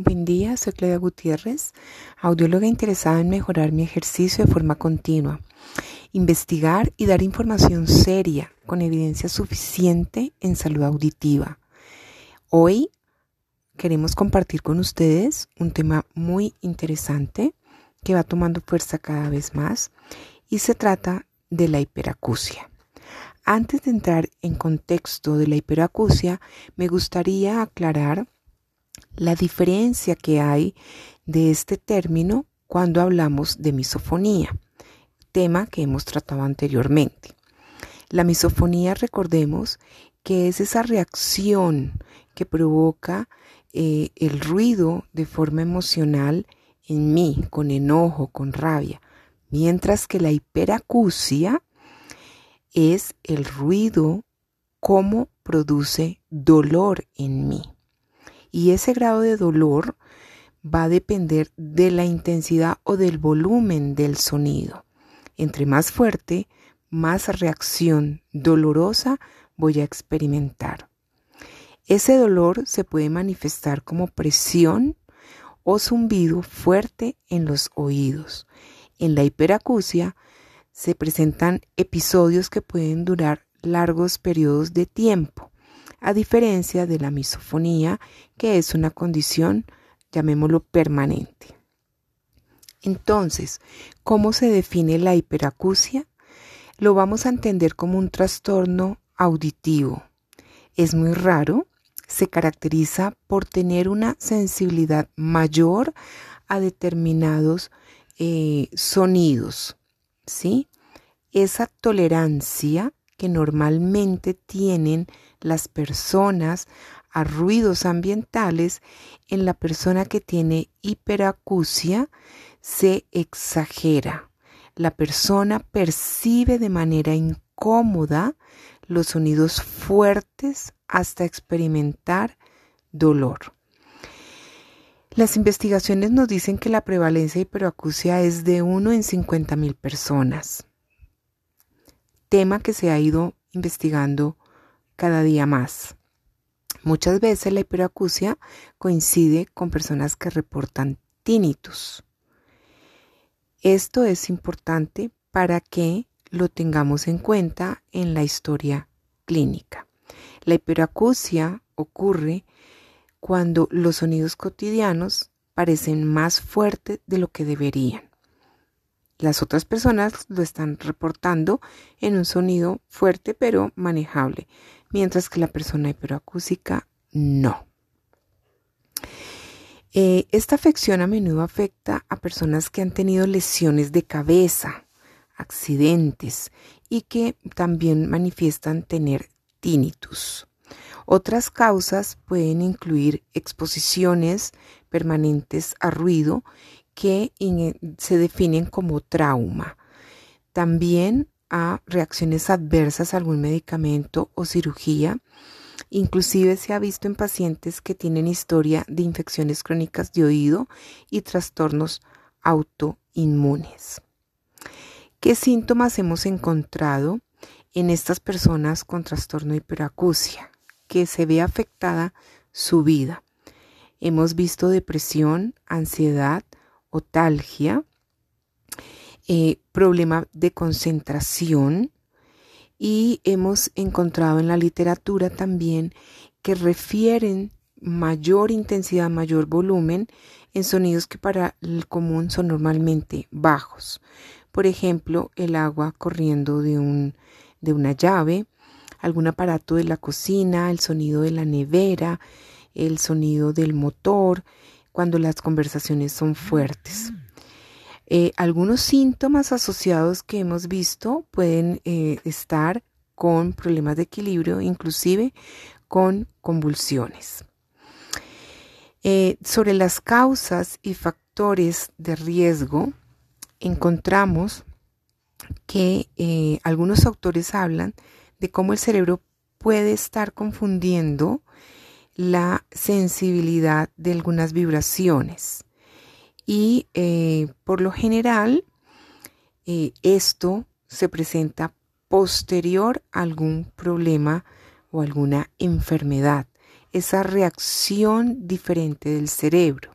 Buen día, soy Claudia Gutiérrez, audióloga interesada en mejorar mi ejercicio de forma continua, investigar y dar información seria con evidencia suficiente en salud auditiva. Hoy queremos compartir con ustedes un tema muy interesante que va tomando fuerza cada vez más y se trata de la hiperacusia. Antes de entrar en contexto de la hiperacusia, me gustaría aclarar la diferencia que hay de este término cuando hablamos de misofonía, tema que hemos tratado anteriormente. La misofonía, recordemos, que es esa reacción que provoca eh, el ruido de forma emocional en mí, con enojo, con rabia, mientras que la hiperacusia es el ruido como produce dolor en mí. Y ese grado de dolor va a depender de la intensidad o del volumen del sonido. Entre más fuerte, más reacción dolorosa voy a experimentar. Ese dolor se puede manifestar como presión o zumbido fuerte en los oídos. En la hiperacusia se presentan episodios que pueden durar largos periodos de tiempo, a diferencia de la misofonía, que es una condición, llamémoslo, permanente. Entonces, ¿cómo se define la hiperacusia? Lo vamos a entender como un trastorno auditivo. Es muy raro, se caracteriza por tener una sensibilidad mayor a determinados eh, sonidos, ¿sí? Esa tolerancia que normalmente tienen las personas a ruidos ambientales en la persona que tiene hiperacusia se exagera. La persona percibe de manera incómoda los sonidos fuertes hasta experimentar dolor. Las investigaciones nos dicen que la prevalencia de hiperacusia es de 1 en 50 mil personas, tema que se ha ido investigando cada día más. Muchas veces la hiperacusia coincide con personas que reportan tinnitus. Esto es importante para que lo tengamos en cuenta en la historia clínica. La hiperacusia ocurre cuando los sonidos cotidianos parecen más fuertes de lo que deberían. Las otras personas lo están reportando en un sonido fuerte pero manejable, mientras que la persona hiperacúsica no. Eh, esta afección a menudo afecta a personas que han tenido lesiones de cabeza, accidentes y que también manifiestan tener tinnitus. Otras causas pueden incluir exposiciones permanentes a ruido que se definen como trauma. También a reacciones adversas a algún medicamento o cirugía. Inclusive se ha visto en pacientes que tienen historia de infecciones crónicas de oído y trastornos autoinmunes. ¿Qué síntomas hemos encontrado en estas personas con trastorno de hiperacusia? que se ve afectada su vida. Hemos visto depresión, ansiedad, otalgia, eh, problema de concentración y hemos encontrado en la literatura también que refieren mayor intensidad, mayor volumen en sonidos que para el común son normalmente bajos. Por ejemplo, el agua corriendo de, un, de una llave, algún aparato de la cocina, el sonido de la nevera, el sonido del motor, cuando las conversaciones son fuertes. Eh, algunos síntomas asociados que hemos visto pueden eh, estar con problemas de equilibrio, inclusive con convulsiones. Eh, sobre las causas y factores de riesgo, encontramos que algunos autores hablan de cómo el cerebro puede estar confundiendo la sensibilidad de algunas vibraciones. Y eh, por lo general, eh, esto se presenta posterior a algún problema o alguna enfermedad, esa reacción diferente del cerebro.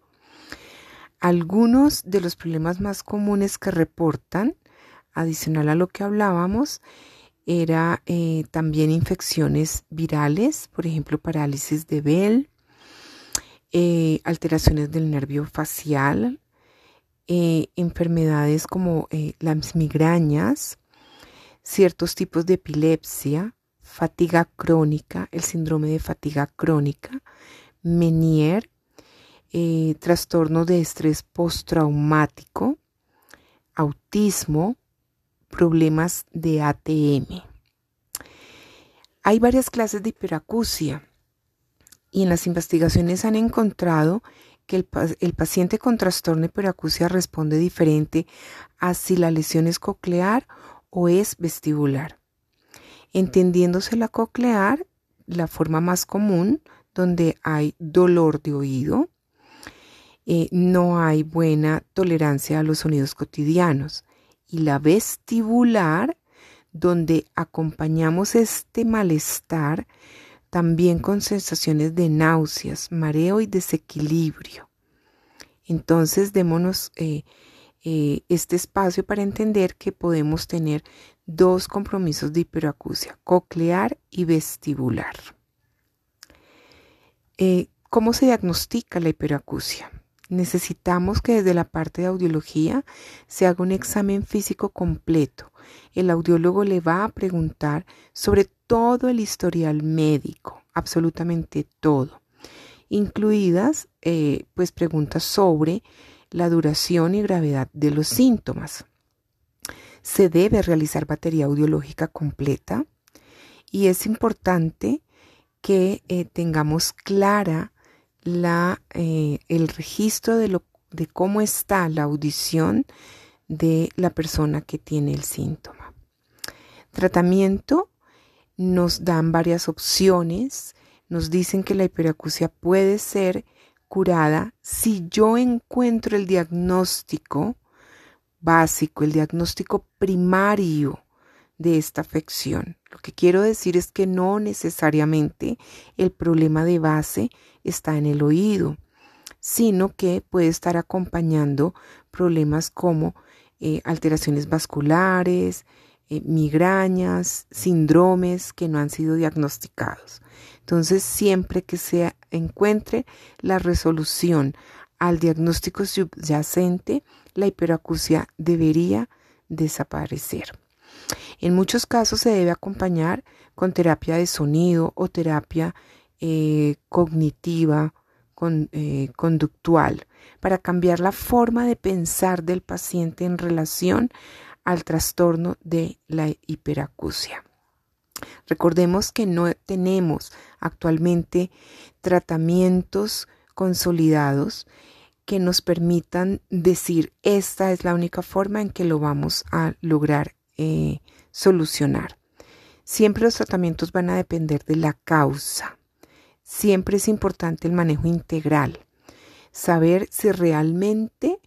Algunos de los problemas más comunes que reportan, adicional a lo que hablábamos, era eh, también infecciones virales, por ejemplo, parálisis de Bell, eh, alteraciones del nervio facial, eh, enfermedades como las migrañas, ciertos tipos de epilepsia, fatiga crónica, el síndrome de fatiga crónica, Menier, trastorno de estrés postraumático, autismo, problemas de ATM. Hay varias clases de hiperacusia y en las investigaciones han encontrado que el, paciente con trastorno hiperacusia responde diferente a si la lesión es coclear o es vestibular. Entendiéndose la coclear, la forma más común, donde hay dolor de oído, eh, no hay buena tolerancia a los sonidos cotidianos y la vestibular, donde acompañamos este malestar también con sensaciones de náuseas, mareo y desequilibrio. Entonces, démonos eh, eh, este espacio para entender que podemos tener dos compromisos de hiperacusia, coclear y vestibular. Eh, ¿Cómo se diagnostica la hiperacusia? Necesitamos que desde la parte de audiología se haga un examen físico completo. El audiólogo le va a preguntar sobre todo el historial médico, absolutamente todo, incluidas eh, pues preguntas sobre la duración y gravedad de los síntomas. Se debe realizar batería audiológica completa y es importante que eh, tengamos clara la, eh, el registro de, lo, de cómo está la audición de la persona que tiene el síntoma. Tratamiento nos dan varias opciones, nos dicen que la hiperacusia puede ser curada si yo encuentro el diagnóstico básico, el diagnóstico primario de esta afección. Lo que quiero decir es que no necesariamente el problema de base está en el oído, sino que puede estar acompañando problemas como eh, alteraciones vasculares, eh, migrañas, síndromes que no han sido diagnosticados. Entonces, siempre que se encuentre la resolución al diagnóstico subyacente, la hiperacusia debería desaparecer. En muchos casos se debe acompañar con terapia de sonido o terapia eh, cognitiva, eh, conductual, para cambiar la forma de pensar del paciente en relación al trastorno de la hiperacusia. Recordemos que no tenemos actualmente tratamientos consolidados que nos permitan decir esta es la única forma en que lo vamos a lograr eh, solucionar. Siempre los tratamientos van a depender de la causa. Siempre es importante el manejo integral. Saber si realmente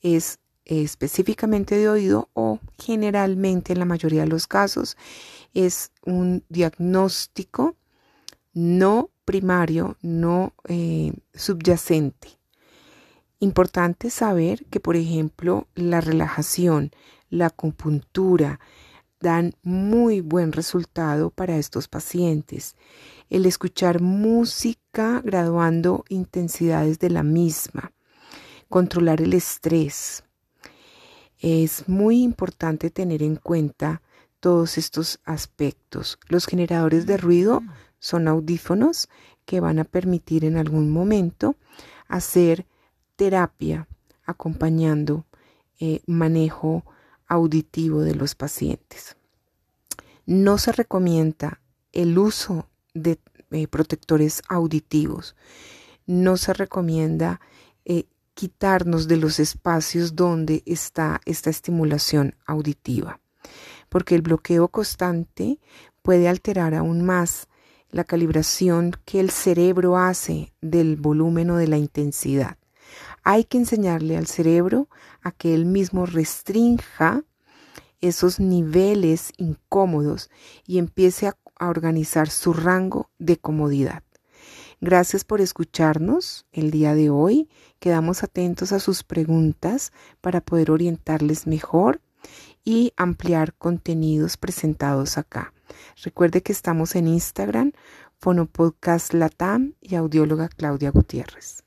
es específicamente de oído o generalmente en la mayoría de los casos es un diagnóstico no primario, no eh, subyacente. Importante saber que, por ejemplo, la relajación, la acupuntura dan muy buen resultado para estos pacientes. El escuchar música graduando intensidades de la misma, controlar el estrés. Es muy importante tener en cuenta todos estos aspectos. Los generadores de ruido son audífonos que van a permitir en algún momento hacer terapia acompañando eh, manejo auditivo de los pacientes. No se recomienda el uso de eh, protectores auditivos. No se recomienda eh, quitarnos de los espacios donde está esta estimulación auditiva, porque el bloqueo constante puede alterar aún más la calibración que el cerebro hace del volumen o de la intensidad. Hay que enseñarle al cerebro a que él mismo restrinja esos niveles incómodos y empiece a, organizar su rango de comodidad. Gracias por escucharnos el día de hoy. Quedamos atentos a sus preguntas para poder orientarles mejor y ampliar contenidos presentados acá. Recuerde que estamos en Instagram, Fonopodcast Latam y audióloga Claudia Gutiérrez.